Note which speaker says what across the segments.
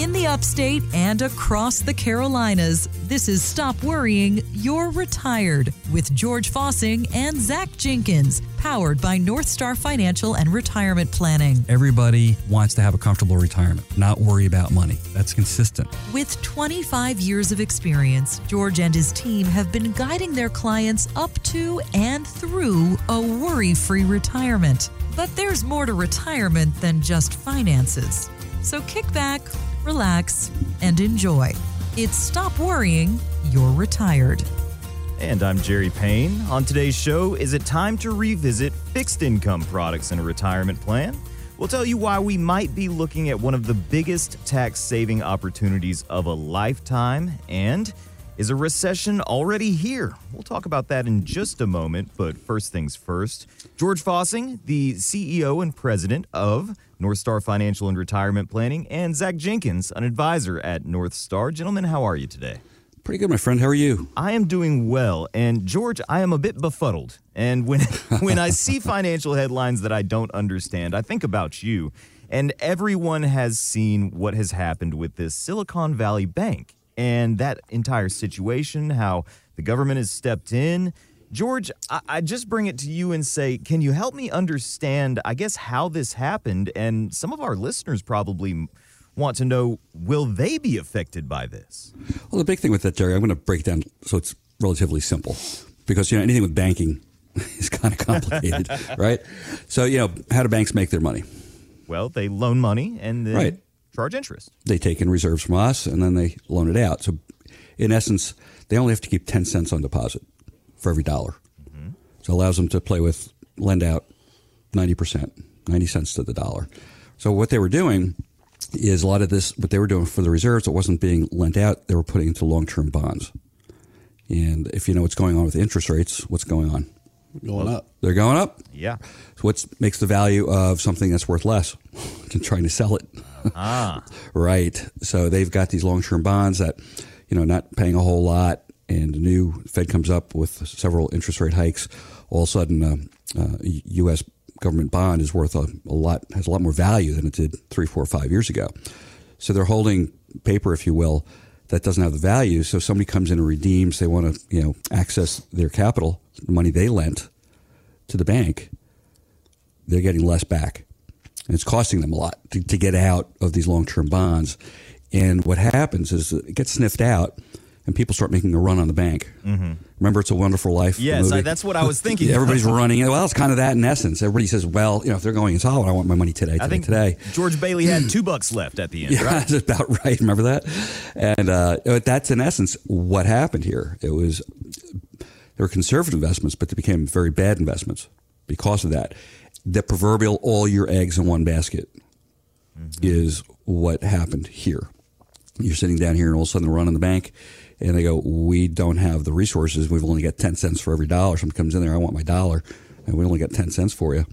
Speaker 1: In the upstate and across the Carolinas, this is Stop Worrying, You're Retired with George Fossing and Zach Jenkins, powered by North Star Financial and Retirement Planning.
Speaker 2: Everybody wants to have a comfortable retirement, not worry about money. That's consistent.
Speaker 1: With 25 years of experience, George and his team have been guiding their clients up to and through a worry free retirement. But there's more to retirement than just finances. So kick back, relax, and enjoy. It's Stop Worrying, You're Retired.
Speaker 3: And I'm Jerry Payne. On today's show, is it time to revisit fixed income products in a retirement plan? We'll tell you why we might be looking at one of the biggest tax saving opportunities of a lifetime. And is a recession already here? We'll talk about that in just a moment. But first things first, George Fossing, the CEO and president of North Star Financial and Retirement Planning, and Zach Jenkins, an advisor at North Star. Gentlemen, how are you today?
Speaker 2: Pretty good, my friend. How are you?
Speaker 3: I am doing well, and George, I am a bit befuddled. And when when I see financial headlines that I don't understand, I think about you. And everyone has seen what has happened with this Silicon Valley Bank and that entire situation, how the government has stepped in George, I, I, just bring it to you and say, can you help me understand, I guess, how this happened? And some of our listeners probably want to know, will they be affected by this?
Speaker 2: Well, the big thing with that, Jerry, I'm going to break down so it's relatively simple because, you know, anything with banking is kind of complicated, right? So, you know, how do banks make their money?
Speaker 3: Well, they loan money and then right. Charge interest.
Speaker 2: They take in reserves from us and then they loan it out. So, in essence, they only have to keep 10 cents on deposit for every dollar. Mm-hmm. So it allows them to play with, lend out 90%, 90 cents to the dollar. So what they were doing is a lot of this, what they were doing for the reserves, it wasn't being lent out, they were putting into long term bonds. And if you know what's going on with interest rates, what's going on?
Speaker 4: Going up.
Speaker 2: They're going up?
Speaker 3: Yeah.
Speaker 2: So what makes the value of something that's worth less than trying to sell it?
Speaker 3: Ah.
Speaker 2: right. So they've got these long term bonds that, you know, not paying a whole lot and the new Fed comes up with several interest rate hikes, all of a sudden, uh, uh, U.S. government bond is worth a, a, lot, has a lot more value than it did three, four, five years ago. So they're holding paper, if you will, that doesn't have the value. So somebody comes in and redeems, they want to, you know, access their capital, the money they lent to the bank, they're getting less back. And it's costing them a lot to, to get out of these long term bonds. And what happens is it gets sniffed out and people start making a run on the bank. Mm-hmm. Remember, It's a Wonderful Life?
Speaker 3: Yes, I, that's what I was thinking.
Speaker 2: Everybody's running. Well, it's kind of that in essence. Everybody says, well, you know, if they're going insolvent, I want my money today, today,
Speaker 3: I think
Speaker 2: today.
Speaker 3: George Bailey had two bucks left at the end,
Speaker 2: yeah,
Speaker 3: right?
Speaker 2: that's about right. Remember that? And uh, that's in essence what happened here. It was, they were conservative investments, but they became very bad investments because of that. The proverbial all your eggs in one basket mm-hmm. is what happened here. You're sitting down here and all of a sudden they're running the bank and they go, we don't have the resources. We've only got 10 cents for every dollar. Someone comes in there, I want my dollar, and we only got 10 cents for you.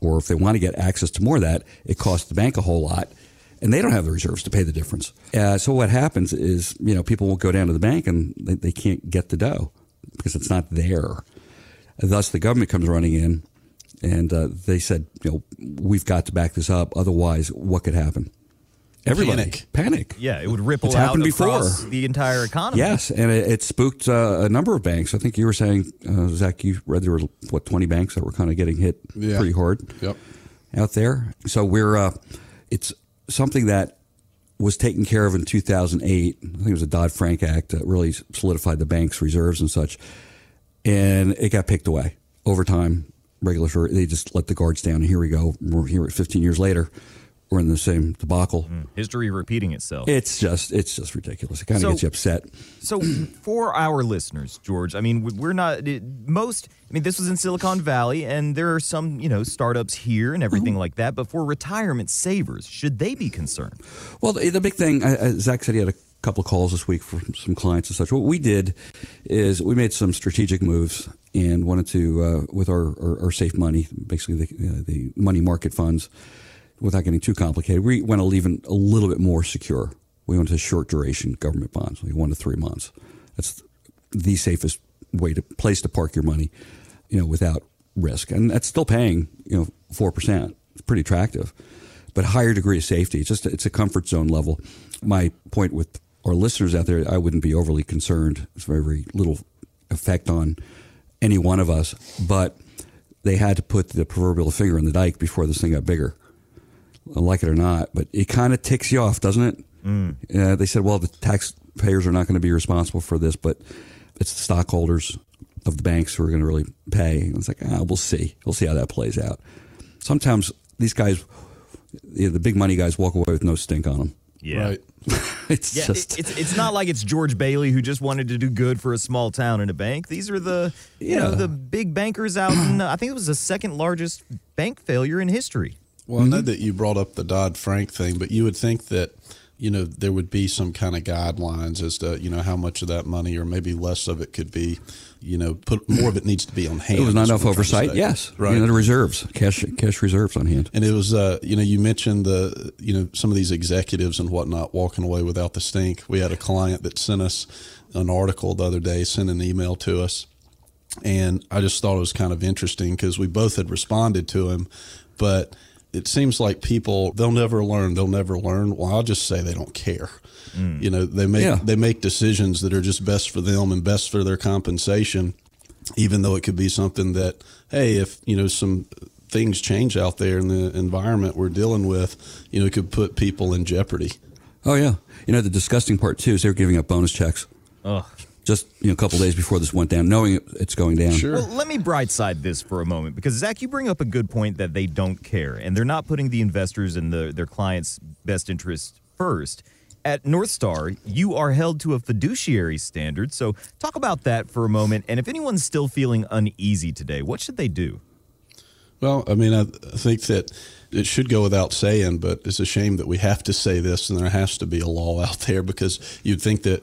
Speaker 2: Or if they want to get access to more of that, it costs the bank a whole lot, and they don't have the reserves to pay the difference. Uh, so what happens is, you know, people will go down to the bank and they, they can't get the dough because it's not there. Thus, the government comes running in, and uh, they said, you know, we've got to back this up. Otherwise, what could happen? Everybody
Speaker 4: panic.
Speaker 2: panic.
Speaker 3: Yeah, it would ripple
Speaker 2: it's
Speaker 3: out
Speaker 2: happened before.
Speaker 3: the entire economy.
Speaker 2: Yes, and it, it spooked uh, a number of banks. I think you were saying, uh, Zach, you read there were what twenty banks that were kind of getting hit
Speaker 4: yeah.
Speaker 2: pretty hard.
Speaker 4: Yep.
Speaker 2: Out there, so we're uh, it's something that was taken care of in 2008. I think it was a Dodd Frank Act that really solidified the bank's reserves and such, and it got picked away over time. Regulatory, they just let the guards down, and here we go. We're here 15 years later we're in the same debacle. Mm,
Speaker 3: history repeating itself.
Speaker 2: It's just it's just ridiculous. It kind of so, gets you upset.
Speaker 3: So for our listeners, George, I mean, we're not most. I mean, this was in Silicon Valley, and there are some you know startups here and everything mm-hmm. like that. But for retirement savers, should they be concerned?
Speaker 2: Well, the, the big thing, uh, Zach said he had a couple calls this week from some clients and such. What we did is we made some strategic moves and wanted to, uh, with our, our, our, safe money, basically the, uh, the money market funds without getting too complicated, we want to leave a little bit more secure. We went to short duration government bonds, like one to three months. That's the safest way to place to park your money, you know, without risk, and that's still paying, you know, four percent. It's pretty attractive. but higher degree of safety. It's just it's a comfort zone level. My point with our listeners out there, I wouldn't be overly concerned. It's very very little effect on any one of us, but they had to put the proverbial finger in the dike before this thing got bigger. Like it or not, but it kind of ticks you off, doesn't it? Mm. Uh, they said, well, the taxpayers are not going to be responsible for this, but it's the stockholders of the banks who are going to really pay. And it's like, ah, we'll see. We'll see how that plays out. Sometimes these guys, you know, the big money guys, walk away with no stink on them.
Speaker 3: Yeah.
Speaker 4: Right.
Speaker 2: it's
Speaker 3: Yeah,
Speaker 2: just
Speaker 3: it's it's not like it's George Bailey who just wanted to do good for a small town and a bank. These are the you know the big bankers out in uh, I think it was the second largest bank failure in history.
Speaker 4: Well, I know that you brought up the Dodd Frank thing, but you would think that you know there would be some kind of guidelines as to you know how much of that money or maybe less of it could be you know put more of it needs to be on hand.
Speaker 2: it was not enough
Speaker 4: what I'm trying to
Speaker 2: oversight. Yes,
Speaker 4: right.
Speaker 2: You know, the reserves, cash, cash reserves on hand.
Speaker 4: And it was, uh, you know, you mentioned the, you know, some of these executives and whatnot walking away without the stink. We had a client that sent us an article the other day, sent an email to us, and I just thought it was kind of interesting because we both had responded to him, but it seems like people they'll never learn, they'll never learn. Well, I'll just say they don't care. Mm. You know, they make
Speaker 2: Yeah.
Speaker 4: they make decisions that are just best for them and best for their compensation even though it could be something that hey if you know some things change out there in the environment we're dealing with you know it could put people in jeopardy
Speaker 2: Oh yeah, you know the disgusting part too is they're giving up bonus checks
Speaker 3: Ugh.
Speaker 2: Just you know a couple days before this went down, knowing it's going down.
Speaker 4: Sure.
Speaker 3: Well, let me brightside this for a moment because Zach, you bring up a good point that they don't care and they're not putting the investors and the, their clients' best interests first. At North Star, you are held to a fiduciary standard. So, talk about that for a moment. And if anyone's still feeling uneasy today, what should they do?
Speaker 4: well i mean i I think that it should go without saying but it's a shame that we have to say this and there has to be a law out there because you'd think that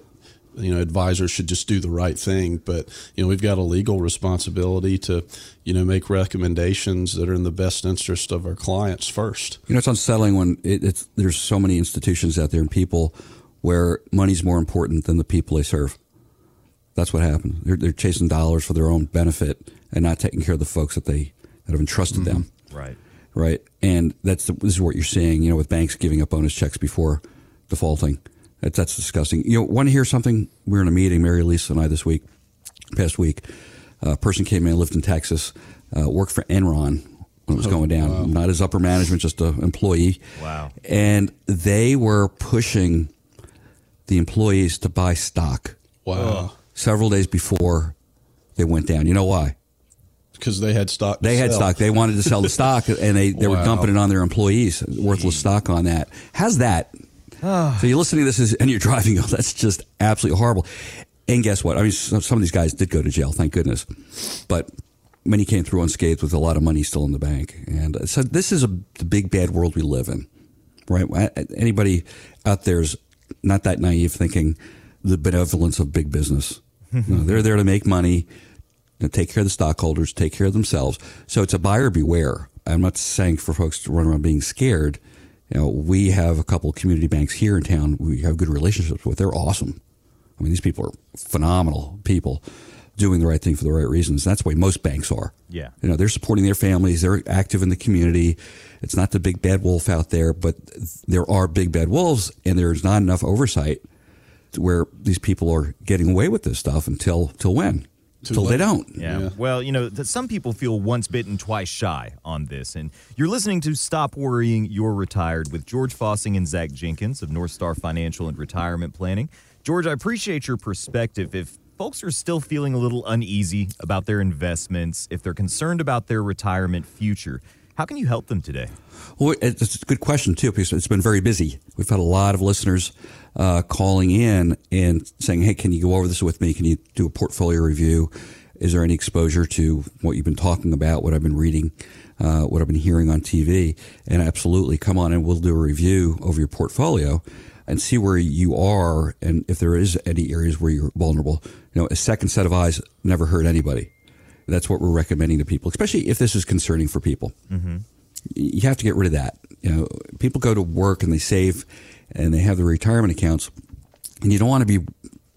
Speaker 4: you know advisors should just do the right thing but you know we've got a legal responsibility to you know make recommendations that are in the best interest of our clients first
Speaker 2: You know, it's unsettling when it, it's there's so many institutions out there and people where money's more important than the people they serve. That's what happened. They're, they're chasing dollars for their own benefit and not taking care of the folks that they that have entrusted mm-hmm. them.
Speaker 3: Right.
Speaker 2: Right, and that's the, this is what you're seeing. You know, with banks giving up bonus checks before defaulting. That's, that's disgusting. You know, want to hear something? We were in a meeting, Mary Lisa and I, this week, past week. a person came in, lived in Texas, uh, worked for Enron when it was going down. Not as upper management, just an employee.
Speaker 3: Wow.
Speaker 2: And they were pushing the employees to buy stock
Speaker 4: wow
Speaker 2: several days before they went down. You know why?
Speaker 4: because they had stock to
Speaker 2: They had
Speaker 4: sell.
Speaker 2: stock. They wanted to sell the stock, and they, they were dumping it on their employees, worthless stock on that. How's that? So you're listening to this is- and you're driving. Oh, that's just absolutely horrible. And guess what? I mean, some, some of these guys did go to jail, thank goodness, but many came through unscathed with a lot of money still in the bank. And uh, so this is a the big bad world we live in, right? Anybody out there is not that naive, thinking the benevolence of big business. No, they're there to make money take care of the stockholders, take care of themselves. So it's a buyer beware. I'm not saying for folks to run around being scared. You know, we have a couple of community banks here in town we have good relationships with. They're awesome. I mean, these people are phenomenal people doing the right thing for the right reasons. That's the way most banks are.
Speaker 3: Yeah.
Speaker 2: You know, they're supporting their families. They're active in the community. It's not the big bad wolf out there, but there are big bad wolves, and there's not enough oversight to where these people are getting away with this stuff until till when?
Speaker 4: Too
Speaker 2: Till they don't.
Speaker 3: Yeah.
Speaker 4: Yeah.
Speaker 3: Well, you know, th- some people feel once bitten, twice shy on this. And you're listening to Stop Worrying, You're Retired with George Fossing and Zach Jenkins of North Star Financial and Retirement Planning. George, I appreciate your perspective. If folks are still feeling a little uneasy about their investments, if they're concerned about their retirement future, how can you help them today?
Speaker 2: Well, it's it's a good question too because it's been very busy. We've had a lot of listeners uh, calling in and saying, "Hey, can you go over this with me? Can you do a portfolio review? Is there any exposure to what you've been talking about? What I've been reading? Uh, what I've been hearing on TV?" And absolutely, come on and we'll do a review of your portfolio and see where you are and if there is any areas where you're vulnerable. You know, a second set of eyes never hurt anybody. That's what we're recommending to people, especially if this is concerning for people you have to get rid of that. You know, people go to work and they save and they have their retirement accounts, and you don't want to be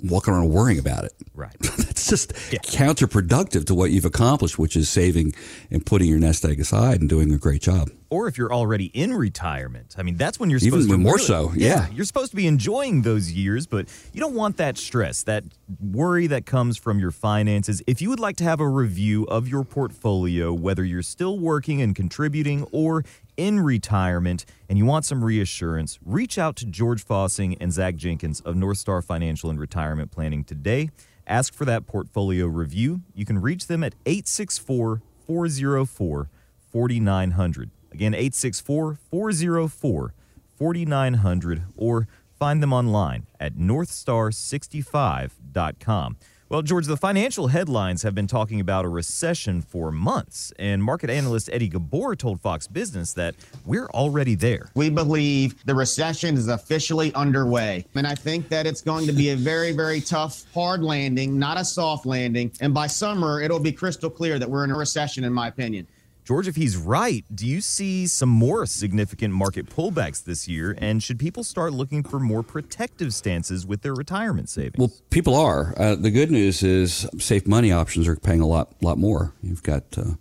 Speaker 2: walking around worrying about it.
Speaker 3: Right.
Speaker 2: That's just yeah. counterproductive to what you've accomplished, which is saving and putting your nest egg aside and doing a great job.
Speaker 3: Or if you're already in retirement, I mean, that's when you're supposed
Speaker 2: Even
Speaker 3: to
Speaker 2: more
Speaker 3: really,
Speaker 2: so, yeah.
Speaker 3: You're supposed to be enjoying those years, but you don't want that stress, that worry that comes from your finances. If you would like to have a review of your portfolio, whether you're still working and contributing or in retirement and you want some reassurance, reach out to George Fossing and Zach Jenkins of North Star Financial and Retirement Planning today. Ask for that portfolio review. You can reach them at 864 404 4900. Again, 864 404 4900 or find them online at northstar65.com. Well, George, the financial headlines have been talking about a recession for months, and market analyst Eddie Ghabour told Fox Business that we're already there.
Speaker 5: We believe the recession is officially underway, and I think that it's going to be a very, very tough, hard landing, not a soft landing. And by summer, it'll be crystal clear that we're in a recession, in my opinion.
Speaker 3: George, if he's right, do you see some more significant market pullbacks this year? And should people start looking for more protective stances with their retirement savings?
Speaker 2: Well, people are. Uh, the good news is safe money options are paying a lot, lot more. You've got uh,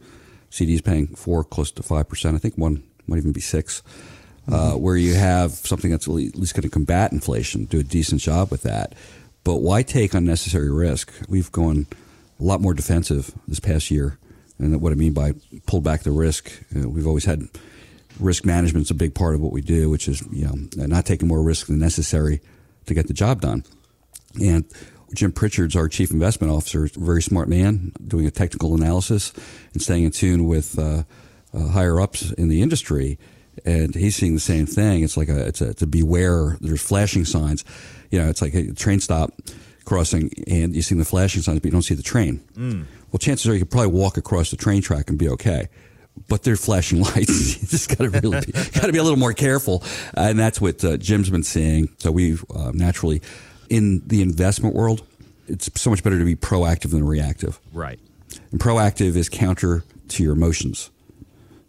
Speaker 2: CDs paying four, close to five percent. I think one might even be six. Uh, mm-hmm. where you have something that's at least going to combat inflation, do a decent job with that. But why take unnecessary risk? We've gone a lot more defensive this past year and what I mean by pull back the risk, we've always had risk management is a big part of what we do, which is you know not taking more risk than necessary to get the job done. And Jim Pritchard's our chief investment officer, very smart man, doing a technical analysis and staying in tune with uh, uh, higher ups in the industry. And he's seeing the same thing. It's like a it's a, it's a beware. There's flashing signs. You know, it's like a train stop crossing, and you see the flashing signs, but you don't see the train. Mm well, chances are you could probably walk across the train track and be okay. But they're flashing lights. you just got to really got to be a little more careful, and that's what uh, Jim's been seeing. So we uh, naturally, in the investment world, it's so much better to be proactive than reactive.
Speaker 3: Right.
Speaker 2: And proactive is counter to your emotions.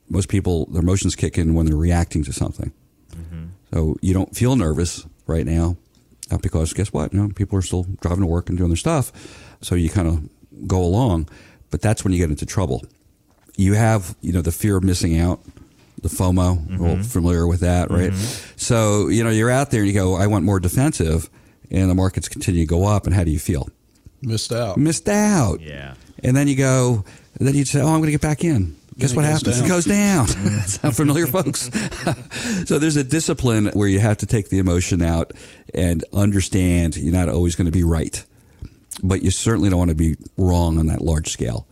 Speaker 2: Most people, their emotions kick in when they're reacting to something. Mm-hmm. So you don't feel nervous right now, not because guess what? You know, people are still driving to work and doing their stuff. So you kind of go along, but that's when you get into trouble. You have, you know, the fear of missing out, the FOMO. Mm-hmm. We're all familiar with that, right? Mm-hmm. So, you know, you're out there and you go, I want more defensive, and the markets continue to go up, and how do you feel?
Speaker 4: Missed out.
Speaker 2: Missed out.
Speaker 3: Yeah.
Speaker 2: And then you go, then you say, oh, I'm going to get back in. Guess what happens? Down. It goes down. Sound familiar, folks? so there's a discipline where you have to take the emotion out and understand you're not always going to be right but you certainly don't want to be wrong on that large scale.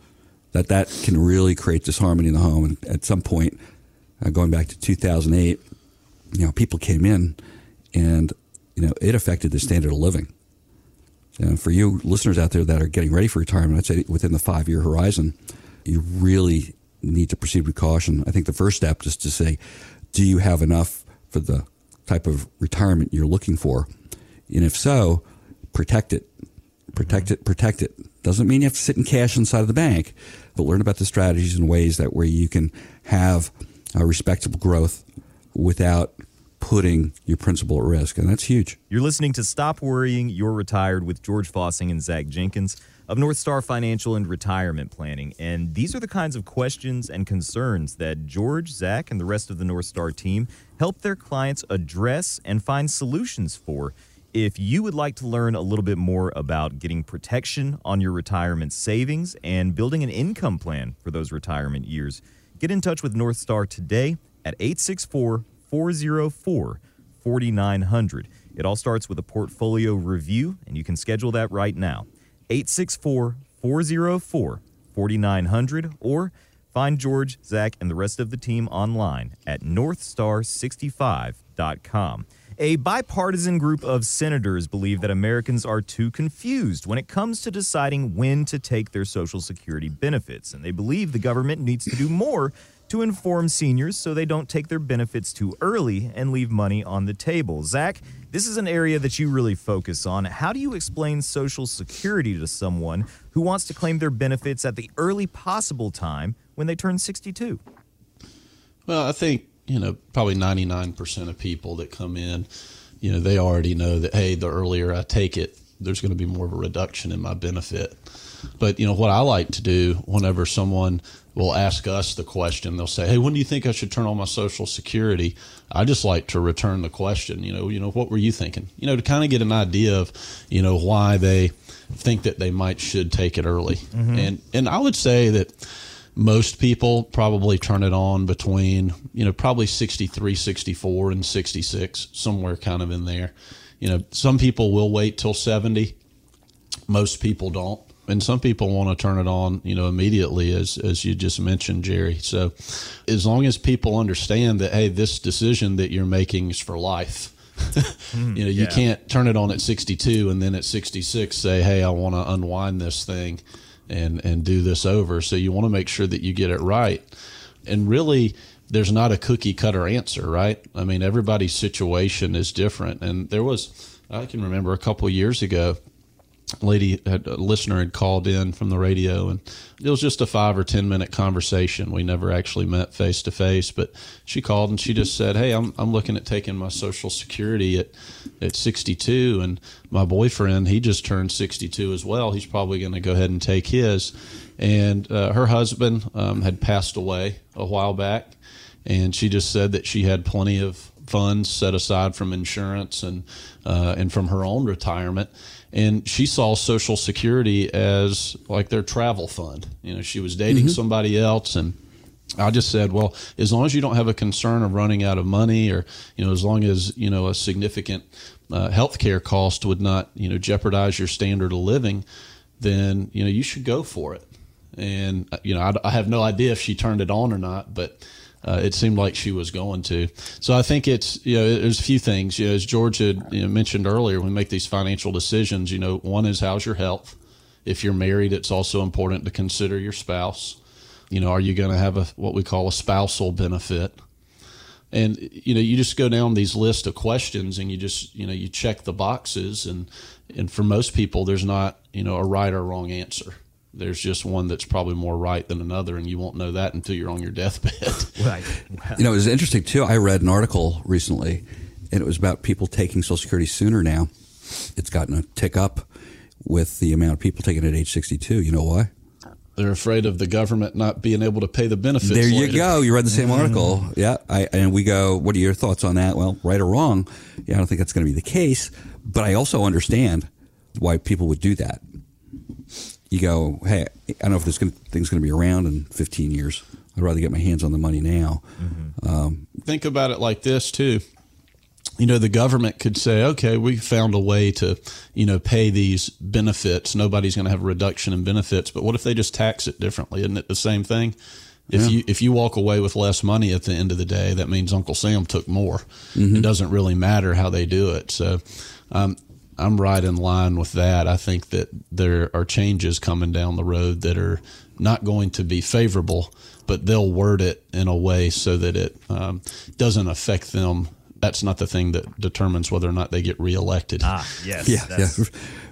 Speaker 2: That that can really create disharmony in the home. And at some point, uh, going back to 2008, you know, people came in, and you know, it affected the standard of living. And for you listeners out there that are getting ready for retirement, I'd say within the five year horizon, you really need to proceed with caution. I think the first step is to say, do you have enough for the type of retirement you're looking for? And if so, protect it protect it, protect it. Doesn't mean you have to sit in cash inside of the bank, but learn about the strategies and ways that where you can have a respectable growth without putting your principal at risk. And that's huge.
Speaker 3: You're listening to Stop Worrying, You're Retired with George Fossing and Zach Jenkins of North Star Financial and Retirement Planning. And these are the kinds of questions and concerns that George, Zach, and the rest of the North Star team help their clients address and find solutions for. If you would like to learn a little bit more about getting protection on your retirement savings and building an income plan for those retirement years, get in touch with North Star today at 864 404 4900. It all starts with a portfolio review, and you can schedule that right now. 864 404 4900 or find George, Zach, and the rest of the team online at northstar65.com. A bipartisan group of senators believe that Americans are too confused when it comes to deciding when to take their Social Security benefits, and they believe the government needs to do more to inform seniors so they don't take their benefits too early and leave money on the table. Zach, this is an area that you really focus on. How do you explain Social Security to someone who wants to claim their benefits at the early possible time when they turn 62?
Speaker 4: Well, I think you know, probably 99% of people that come in, you know, they already know that, hey, the earlier I take it, there's going to be more of a reduction in my benefit. But you know what I like to do whenever someone will ask us the question, they'll say, "Hey, when do you think I should turn on my Social Security?" I just like to return the question. You know, you know, what were you thinking? You know, to kind of get an idea of, you know, why they think that they might should take it early. Mm-hmm. And and I would say that most people probably turn it on between you know probably 63 64 and 66 somewhere kind of in there. You know some people will wait till 70 most people don't. And some people want to turn it on you know immediately as as you just mentioned jerry. So as long as people understand that hey this decision that you're making is for life hmm, you know you yeah. can't turn it on at 62 and then at 66 say hey i want to unwind this thing and and do this over. So you want to make sure that you get it right. And really there's not a cookie cutter answer right? I mean everybody's situation is different. And there was i can remember a couple years ago lady had, a listener had called in from the radio and it was just a five or ten minute conversation. We never actually met face to face but she called and she just said hey i'm, I'm looking at taking my social security at, at 62 and my boyfriend he just turned 62 as well. He's probably going to go ahead and take his. And uh, her husband um, had passed away a while back and she just said that she had plenty of funds set aside from insurance and uh, and from her own retirement and she saw social security as like their travel fund you know she was dating mm-hmm. somebody else and I just said, well, as long as you don't have a concern of running out of money, or you know, as long as you know a significant uh, health care cost would not you know jeopardize your standard of living, then you know you should go for it. And uh, you know, I, I have no idea if she turned it on or not, but uh, it seemed like she was going to. So I think it's you know there's a few things. You know, as George had you know, mentioned earlier, we make these financial decisions, you know, one is how's your health. If you're married, it's also important to consider your spouse. You know, are you going to have a what we call a spousal benefit? And you know, you just go down these list of questions, and you just you know you check the boxes, and and for most people, there's not you know a right or wrong answer there's just one that's probably more right than another, and you won't know that until you're on your deathbed.
Speaker 2: right. You know, it was interesting too. I read an article recently, and it was about people taking Social Security sooner now. It's gotten a tick up with the amount of people taking it at age 62. You know why?
Speaker 4: They're afraid of the government not being able to pay the benefits.
Speaker 2: There you
Speaker 4: later.
Speaker 2: go. You read the same article. Mm. Yeah. I, and we go, what are your thoughts on that? Well, right or wrong, yeah, I don't think that's going to be the case. But I also understand why people would do that you go, hey, I don't know if this thing's going to be around in 15 years. I'd rather get my hands on the money now.
Speaker 4: Mm-hmm. Um, Think about it like this too. You know, the government could say, okay, we found a way to, you know, pay these benefits. Nobody's going to have a reduction in benefits. But what if they just tax it differently? Isn't it the same thing? If yeah. you if you walk away with less money at the end of the day, that means Uncle Sam took more. Mm-hmm. It doesn't really matter how they do it. So, um, I'm right in line with that. I think that there are changes coming down the road that are not going to be favorable, but they'll word it in a way so that it um, doesn't affect them. That's not the thing that determines whether or not they get reelected.
Speaker 3: Ah, yes.
Speaker 2: Yeah, yeah.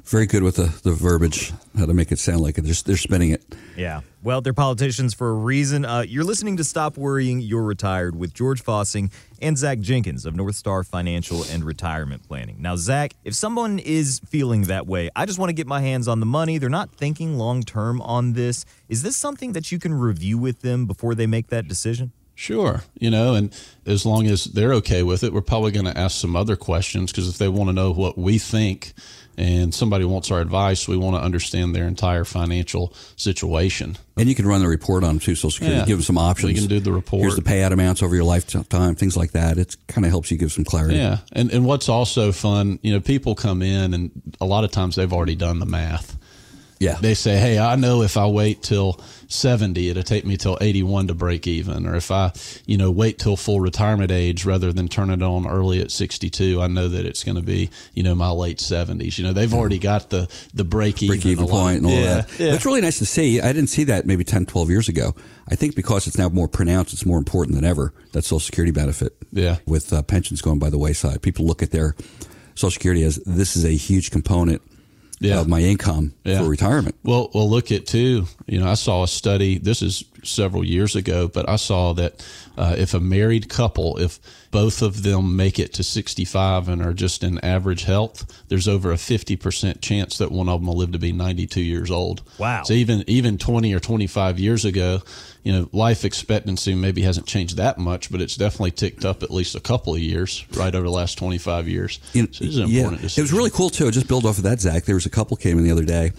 Speaker 2: Very good with the, the verbiage, how to make it sound like it. They're, they're spinning it.
Speaker 3: Yeah. Well, they're politicians for a reason. Uh, you're listening to Stop Worrying, You're Retired with George Fossing and Zach Jenkins of North Star Financial and Retirement Planning. Now, Zach, if someone is feeling that way, I just want to get my hands on the money, they're not thinking long term on this, is this something that you can review with them before they make that decision?
Speaker 4: Sure. You know, and as long as they're okay with it, we're probably going to ask some other questions because if they want to know what we think and somebody wants our advice, we want to understand their entire financial situation.
Speaker 2: And you can run the report on them too, Social Security. Yeah. Give them some options.
Speaker 4: you can do the report.
Speaker 2: Here's the payout amounts over your lifetime, things like that. It kind of helps you give some clarity.
Speaker 4: Yeah, and and what's also fun, you know, people come in and a lot of times they've already done the math.
Speaker 2: Yeah,
Speaker 4: they say, hey, I know if I wait till 70, it'll take me till 81 to break even. Or if I, you know, wait till full retirement age rather than turn it on early at 62, I know that it's going to be, you know, my late 70s. You know, they've already got the, the break even,
Speaker 2: break even point and all yeah, that. Yeah. It's really nice to see. I didn't see that maybe 10, 12 years ago. I think because it's now more pronounced, it's more important than ever, that Social Security benefit.
Speaker 4: Yeah.
Speaker 2: With uh, pensions going by the wayside. People look at their Social Security as this is a huge component yeah. of my income yeah. for retirement.
Speaker 4: Well, well, look at too. You know, I saw a study. This is several years ago, but I saw that uh, if a married couple, if both of them make it to 65 and are just in average health, there's over a 50% chance that one of them will live to be 92 years old.
Speaker 3: Wow.
Speaker 4: So even even 20 or 25 years ago, you know, life expectancy maybe hasn't changed that much, but it's definitely ticked up at least a couple of years right over the last 25 years.
Speaker 2: You know,
Speaker 4: so it's an
Speaker 2: yeah,
Speaker 4: important
Speaker 2: it was really cool too. Just build off of that, Zach. There was a couple came in the other day,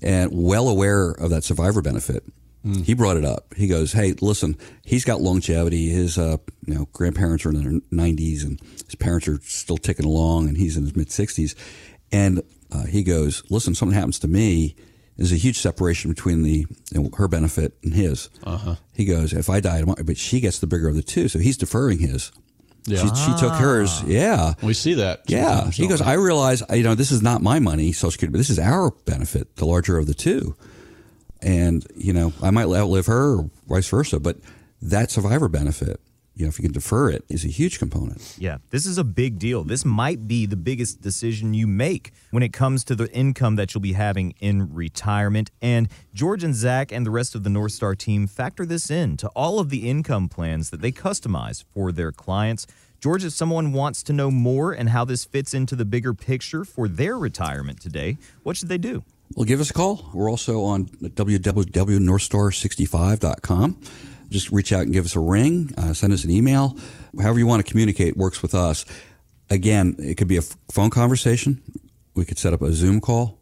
Speaker 2: and well aware of that survivor benefit. He brought it up. He goes, "Hey, listen, he's got longevity. His uh, you know grandparents are in their nineties, and his parents are still ticking along, and he's in his mid sixties. And uh, he goes, listen, something happens to me." There's a huge separation between the you know, her benefit and his. Uh-huh. He goes, if I die tomorrow, but she gets the bigger of the two, so he's deferring his.
Speaker 4: Yeah.
Speaker 2: She, she took hers. Yeah.
Speaker 4: we see that.
Speaker 2: Yeah, he goes. I realize, you know, this is not my money, Social Security, but this is our benefit, the larger of the two. And you know, I might outlive her, or vice versa. But that survivor benefit, you know, if you can defer it, is a huge component.
Speaker 3: Yeah, this is a big deal. This might be the biggest decision you make when it comes to the income that you'll be having in retirement. And George and Zach and the rest of the North Star team factor this in to all of the income plans that they customize for their clients. George, if someone wants to know more and how this fits into the bigger picture for their retirement today, what should they do?
Speaker 2: Well, give us a call. We're also on www.northstar65.com. Just reach out and give us a ring, uh, send us an email. However you want to communicate works with us. Again, it could be a phone conversation. We could set up a Zoom call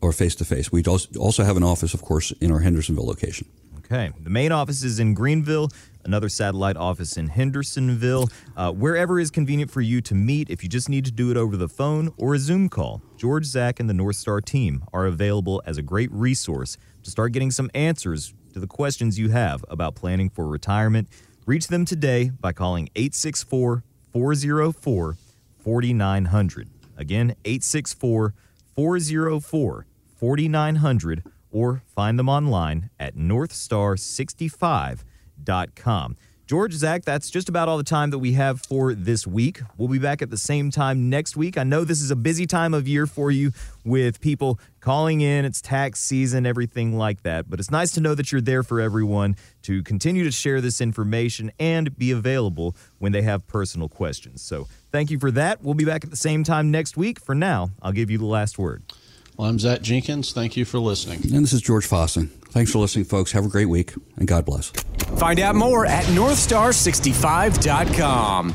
Speaker 2: or face to face. We also have an office, of course, in our Hendersonville location.
Speaker 3: Okay. The main office is in Greenville, another satellite office in Hendersonville. Uh, wherever is convenient for you to meet, if you just need to do it over the phone or a Zoom call, George, Zach, and the North Star team are available as a great resource to start getting some answers to the questions you have about planning for retirement. Reach them today by calling 864 404 4900. Again, 864 404 4900 or find them online at northstar65.com. George, Zach, that's just about all the time that we have for this week. We'll be back at the same time next week. I know this is a busy time of year for you with people calling in. It's tax season, everything like that. But it's nice to know that you're there for everyone to continue to share this information and be available when they have personal questions. So thank you for that. We'll be back at the same time next week. For now, I'll give you the last word.
Speaker 4: Well, I'm Zach Jenkins. Thank you for listening.
Speaker 2: And this is George Fossing. Thanks for listening, folks. Have a great week, and God bless.
Speaker 6: Find out more at northstar65.com.